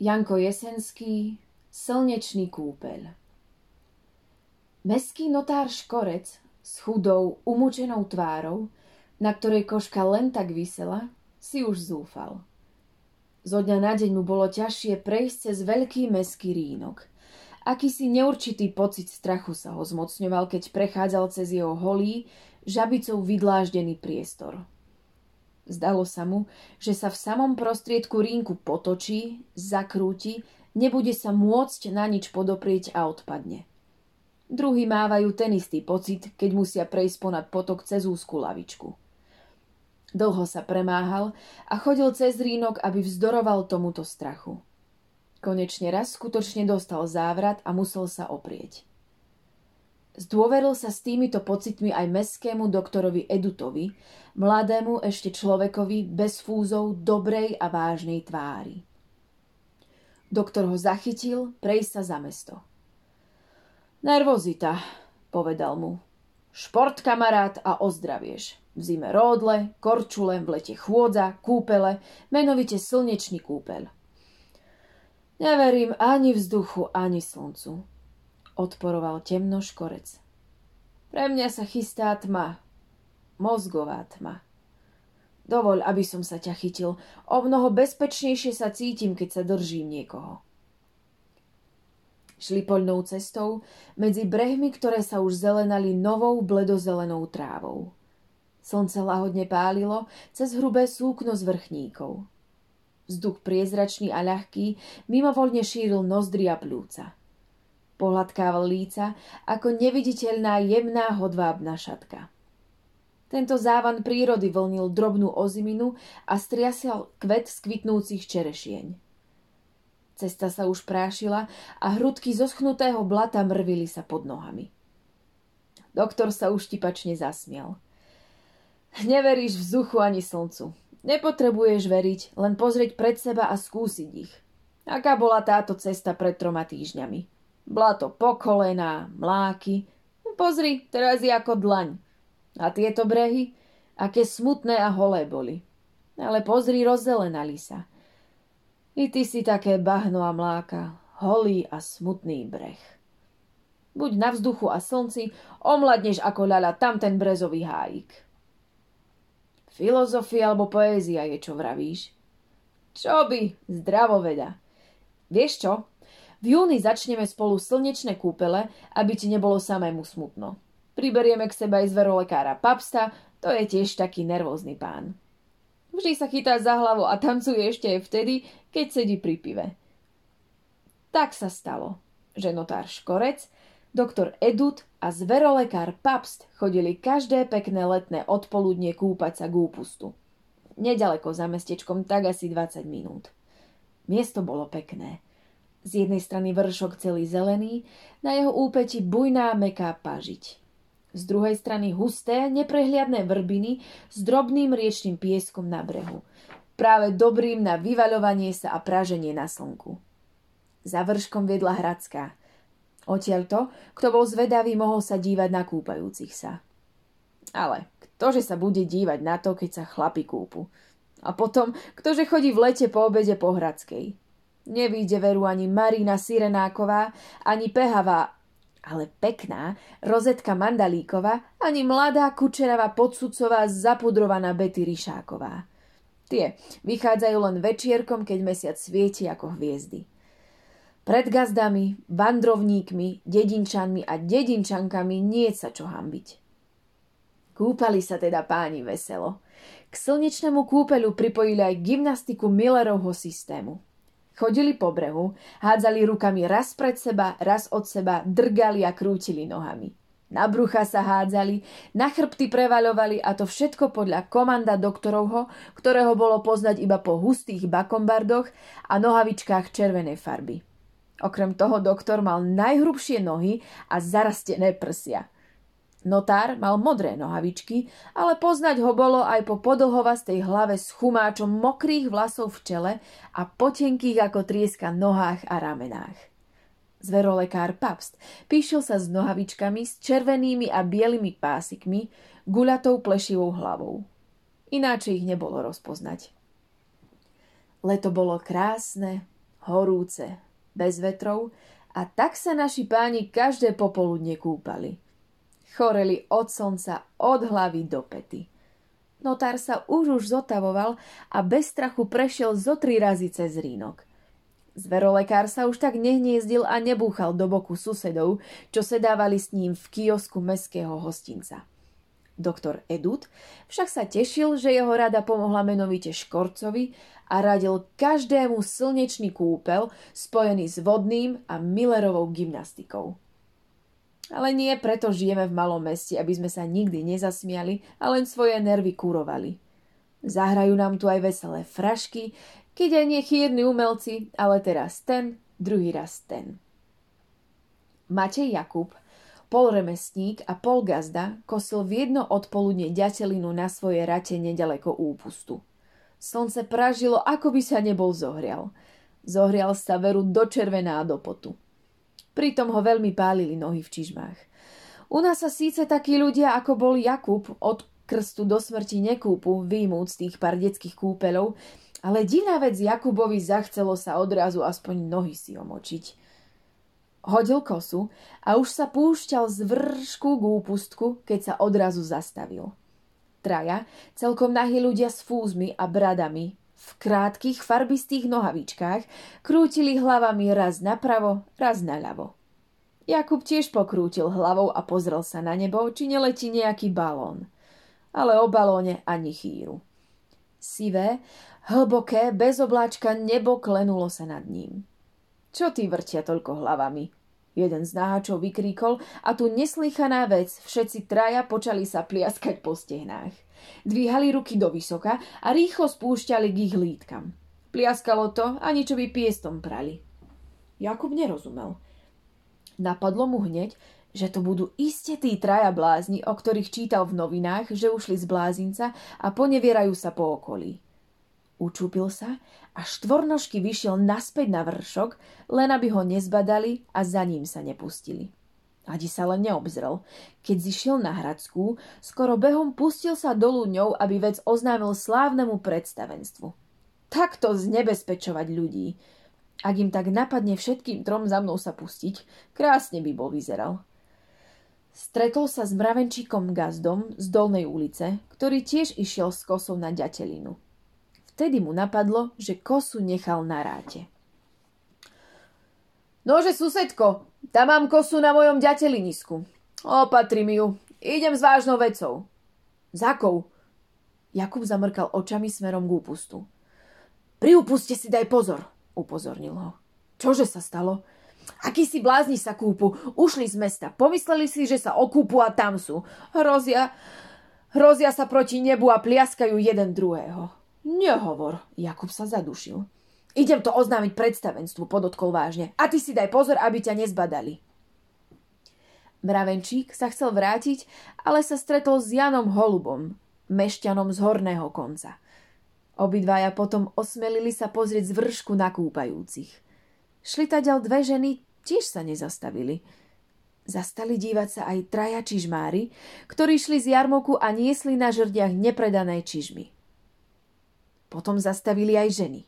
Janko Jesenský Slnečný kúpeľ Meský notár Škorec s chudou, umúčenou tvárou, na ktorej koška len tak vysela, si už zúfal. Zo dňa na deň mu bolo ťažšie prejsť cez veľký meský rínok. Akýsi neurčitý pocit strachu sa ho zmocňoval, keď prechádzal cez jeho holý, žabicou vydláždený priestor. Zdalo sa mu, že sa v samom prostriedku rínku potočí, zakrúti, nebude sa môcť na nič podoprieť a odpadne. Druhí mávajú ten istý pocit, keď musia prejsť ponad potok cez úzku lavičku. Dlho sa premáhal a chodil cez rínok, aby vzdoroval tomuto strachu. Konečne raz skutočne dostal závrat a musel sa oprieť. Zdôveril sa s týmito pocitmi aj mestskému doktorovi Edutovi, mladému ešte človekovi bez fúzov dobrej a vážnej tvári. Doktor ho zachytil prejsť sa za mesto. Nervozita, povedal mu. Šport, kamarát, a ozdravieš. V zime ródle, korčule, v lete chôdza, kúpele, menovite slnečný kúpeľ. Neverím ani vzduchu, ani slncu odporoval temno škorec. Pre mňa sa chystá tma, mozgová tma. Dovoľ, aby som sa ťa chytil. O mnoho bezpečnejšie sa cítim, keď sa držím niekoho. Šli poľnou cestou medzi brehmi, ktoré sa už zelenali novou bledozelenou trávou. Slnce lahodne pálilo cez hrubé súkno z vrchníkov. Vzduch priezračný a ľahký mimovoľne šíril nozdry a plúca. Pohľadkával líca ako neviditeľná jemná hodvábna šatka. Tento závan prírody vlnil drobnú oziminu a striasial kvet z kvitnúcich čerešieň. Cesta sa už prášila a hrudky zoschnutého blata mrvili sa pod nohami. Doktor sa už tipačne zasmial. Neveríš vzduchu ani slncu. Nepotrebuješ veriť, len pozrieť pred seba a skúsiť ich. Aká bola táto cesta pred troma týždňami? Blato po mláky. Pozri, teraz je ako dlaň. A tieto brehy, aké smutné a holé boli. Ale pozri, rozzelenali sa. I ty si také bahno a mláka, holý a smutný breh. Buď na vzduchu a slnci, omladneš ako ľaľa tam ten brezový hájik. Filozofia alebo poézia je, čo vravíš. Čo by, zdravoveda. Vieš čo, v júni začneme spolu slnečné kúpele, aby ti nebolo samému smutno. Priberieme k sebe aj zverolekára Papsta, to je tiež taký nervózny pán. Vždy sa chytá za hlavu a tancuje ešte aj vtedy, keď sedí pri pive. Tak sa stalo, že notár Škorec, doktor Edut a zverolekár Papst chodili každé pekné letné odpoludne kúpať sa k úpustu. Nedaleko za mestečkom, tak asi 20 minút. Miesto bolo pekné. Z jednej strany vršok celý zelený, na jeho úpeti bujná meká pažiť. Z druhej strany husté, neprehliadné vrbiny s drobným riečným pieskom na brehu. Práve dobrým na vyvaľovanie sa a praženie na slnku. Za vrškom viedla Hradská. Odtiaľto, kto bol zvedavý, mohol sa dívať na kúpajúcich sa. Ale ktože sa bude dívať na to, keď sa chlapi kúpu? A potom, ktože chodí v lete po obede po Hradskej? Nevíde veru ani Marina Sirenáková, ani Pehavá, ale pekná Rozetka Mandalíková, ani mladá Kučeravá Podsudcová zapudrovaná Betty Ryšáková. Tie vychádzajú len večierkom, keď mesiac svieti ako hviezdy. Pred gazdami, vandrovníkmi, dedinčanmi a dedinčankami nie sa čo hambiť. Kúpali sa teda páni veselo. K slnečnému kúpeľu pripojili aj gymnastiku Millerovho systému – Chodili po brehu, hádzali rukami raz pred seba, raz od seba, drgali a krútili nohami. Na brucha sa hádzali, na chrbty prevaľovali a to všetko podľa komanda doktorovho, ktorého bolo poznať iba po hustých bakombardoch a nohavičkách červenej farby. Okrem toho doktor mal najhrubšie nohy a zarastené prsia – Notár mal modré nohavičky, ale poznať ho bolo aj po podlhovastej hlave s chumáčom mokrých vlasov v čele a potenkých ako trieska nohách a ramenách. Zverolekár Papst píšil sa s nohavičkami s červenými a bielými pásikmi, guľatou plešivou hlavou. Ináč ich nebolo rozpoznať. Leto bolo krásne, horúce, bez vetrov a tak sa naši páni každé popoludne kúpali. Choreli od slnca od hlavy do pety. Notár sa už už zotavoval a bez strachu prešiel zo tri razy cez rínok. Zverolekár sa už tak nehniezdil a nebúchal do boku susedov, čo sedávali s ním v kiosku meského hostinca. Doktor Edut však sa tešil, že jeho rada pomohla menovite Škorcovi a radil každému slnečný kúpel spojený s vodným a Millerovou gymnastikou. Ale nie preto žijeme v malom meste, aby sme sa nikdy nezasmiali a len svoje nervy kurovali. Zahrajú nám tu aj veselé frašky, keď aj nie chýrni umelci, ale teraz ten, druhý raz ten. Matej Jakub Polremestník a polgazda kosil v jedno odpoludne ďatelinu na svoje rate nedaleko úpustu. Slnce pražilo, ako by sa nebol zohrial. Zohrial sa veru do červená do potu. Pritom ho veľmi pálili nohy v čižmách. U nás sa síce takí ľudia, ako bol Jakub, od krstu do smrti nekúpu, výjmúc tých pár detských kúpeľov, ale divná vec Jakubovi zachcelo sa odrazu aspoň nohy si omočiť. Hodil kosu a už sa púšťal z vršku k úpustku, keď sa odrazu zastavil. Traja, celkom nahí ľudia s fúzmi a bradami, v krátkých farbistých nohavičkách, krútili hlavami raz napravo, raz naľavo. Jakub tiež pokrútil hlavou a pozrel sa na nebo, či neletí nejaký balón. Ale o balóne ani chýru. Sivé, hlboké, bez obláčka nebo klenulo sa nad ním. Čo ty vrtia toľko hlavami? Jeden z náhačov vykríkol a tu neslychaná vec, všetci traja počali sa pliaskať po stehnách. Dvíhali ruky do vysoka a rýchlo spúšťali k ich lítkam. Pliaskalo to, ani čo by piestom prali. Jakub nerozumel. Napadlo mu hneď, že to budú iste tí traja blázni, o ktorých čítal v novinách, že ušli z blázinca a ponevierajú sa po okolí. Učúpil sa a štvornožky vyšiel naspäť na vršok, len aby ho nezbadali a za ním sa nepustili. Adi sa len neobzrel. Keď zišiel na Hradskú, skoro behom pustil sa dolu ňou, aby vec oznámil slávnemu predstavenstvu. Takto znebezpečovať ľudí. Ak im tak napadne všetkým trom za mnou sa pustiť, krásne by bol vyzeral. Stretol sa s mravenčíkom Gazdom z Dolnej ulice, ktorý tiež išiel s kosou na ďatelinu. Vtedy mu napadlo, že kosu nechal na ráte. Nože, susedko, tam mám kosu na mojom ďatelinisku. Opatrím ju. Idem s vážnou vecou. Zakou. Jakub zamrkal očami smerom k úpustu. Pri úpuste si daj pozor, upozornil ho. Čože sa stalo? Akí si blázni sa kúpu, ušli z mesta, pomysleli si, že sa okúpu a tam sú. Hrozia, hrozia sa proti nebu a pliaskajú jeden druhého. Nehovor, Jakub sa zadušil. Idem to oznámiť predstavenstvu, podotkol vážne. A ty si daj pozor, aby ťa nezbadali. Mravenčík sa chcel vrátiť, ale sa stretol s Janom Holubom, mešťanom z horného konca. Obidvaja potom osmelili sa pozrieť z vršku na kúpajúcich. Šli taďal dve ženy, tiež sa nezastavili. Zastali dívať sa aj traja čižmári, ktorí šli z jarmoku a niesli na žrdiach nepredané čižmy. Potom zastavili aj ženy.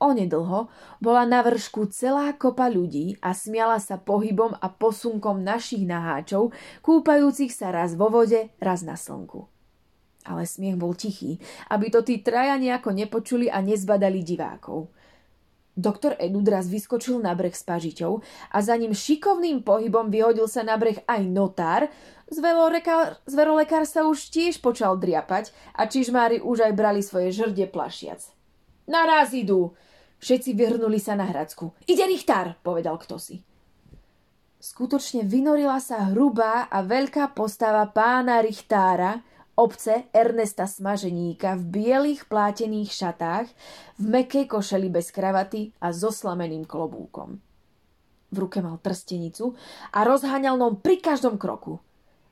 Onedlho bola na vršku celá kopa ľudí a smiala sa pohybom a posunkom našich naháčov, kúpajúcich sa raz vo vode, raz na slnku. Ale smiech bol tichý, aby to tí traja nejako nepočuli a nezbadali divákov. Doktor Edud raz vyskočil na breh s pažiťou a za ním šikovným pohybom vyhodil sa na breh aj notár, Zverolekár sa už tiež počal driapať a čižmári už aj brali svoje žrde plašiac. Naraz idú! Všetci vyhrnuli sa na Hradsku. Ide Richtár, povedal kto si. Skutočne vynorila sa hrubá a veľká postava pána Richtára, obce Ernesta Smaženíka v bielých plátených šatách, v mekej košeli bez kravaty a so slameným klobúkom. V ruke mal trstenicu a rozháňal nom pri každom kroku –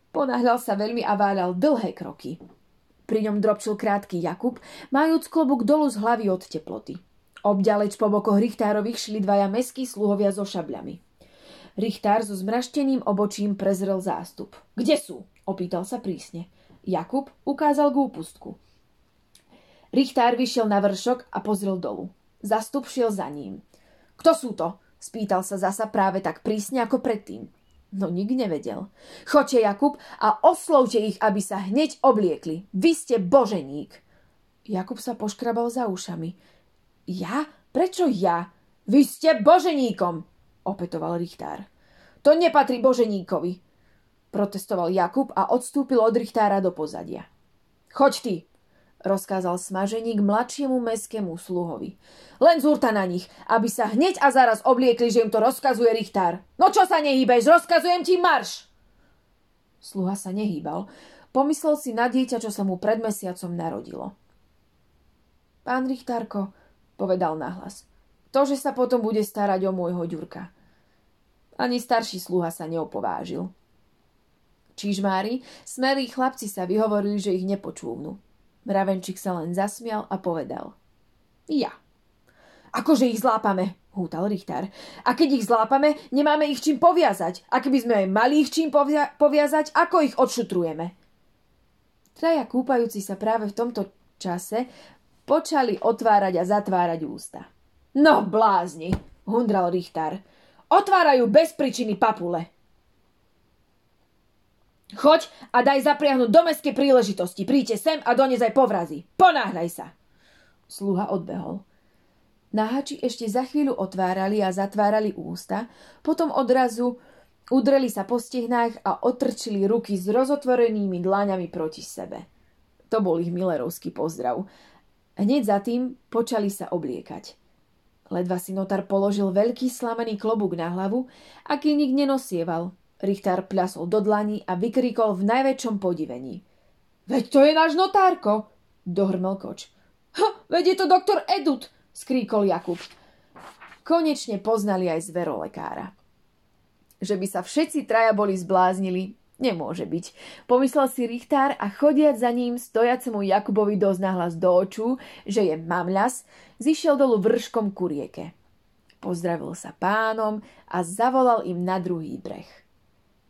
Ponáhľal sa veľmi a váľal dlhé kroky. Pri ňom drobčil krátky Jakub, majúc klobúk dolu z hlavy od teploty. Obďaleč po bokoch Richtárových šli dvaja meskí sluhovia so šabľami. Richtár so zmrašteným obočím prezrel zástup. Kde sú? opýtal sa prísne. Jakub ukázal k úpustku. Richtár vyšiel na vršok a pozrel dolu. Zastup šiel za ním. Kto sú to? Spýtal sa zasa práve tak prísne ako predtým. No nik nevedel. Choďte, Jakub, a oslovte ich, aby sa hneď obliekli. Vy ste boženík. Jakub sa poškrabal za ušami. Ja? Prečo ja? Vy ste boženíkom, opetoval Richtár. To nepatrí boženíkovi, protestoval Jakub a odstúpil od Richtára do pozadia. Choď ty, rozkázal smaženík mladšiemu mestskému sluhovi. Len zúrta na nich, aby sa hneď a zaraz obliekli, že im to rozkazuje Richtár. No čo sa nehýbeš, rozkazujem ti marš! Sluha sa nehýbal. Pomyslel si na dieťa, čo sa mu pred mesiacom narodilo. Pán Richtárko, povedal nahlas, to, že sa potom bude starať o môjho ďurka. Ani starší sluha sa neopovážil. Čižmári, smelí chlapci sa vyhovorili, že ich nepočúvnu. Mravenčík sa len zasmial a povedal. Ja. Akože ich zlápame, hútal Richtár. A keď ich zlápame, nemáme ich čím poviazať. A keby sme aj mali ich čím povia- poviazať, ako ich odšutrujeme? Traja kúpajúci sa práve v tomto čase počali otvárať a zatvárať ústa. No blázni, hundral Richtár. Otvárajú bez príčiny papule. Choď a daj zapriahnuť do mestskej príležitosti. Príďte sem a dones aj povrazy. Ponáhľaj sa. Sluha odbehol. Nahači ešte za chvíľu otvárali a zatvárali ústa, potom odrazu udreli sa po stehnách a otrčili ruky s rozotvorenými dláňami proti sebe. To bol ich Millerovský pozdrav. Hneď za tým počali sa obliekať. Ledva si notár položil veľký slamený klobúk na hlavu, aký nik nenosieval, Richtár pľasol do dlani a vykrikol v najväčšom podivení. Veď to je náš notárko, dohrmel koč. Ha, veď je to doktor Edut, skríkol Jakub. Konečne poznali aj zverolekára. Že by sa všetci traja boli zbláznili, nemôže byť. Pomyslel si Richtár a chodiac za ním stojacemu Jakubovi dosť nahlas do očú, že je mamľas, zišiel dolu vrškom ku rieke. Pozdravil sa pánom a zavolal im na druhý breh.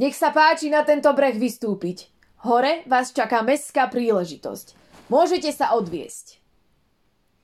Nech sa páči na tento breh vystúpiť. Hore vás čaká mestská príležitosť. Môžete sa odviesť.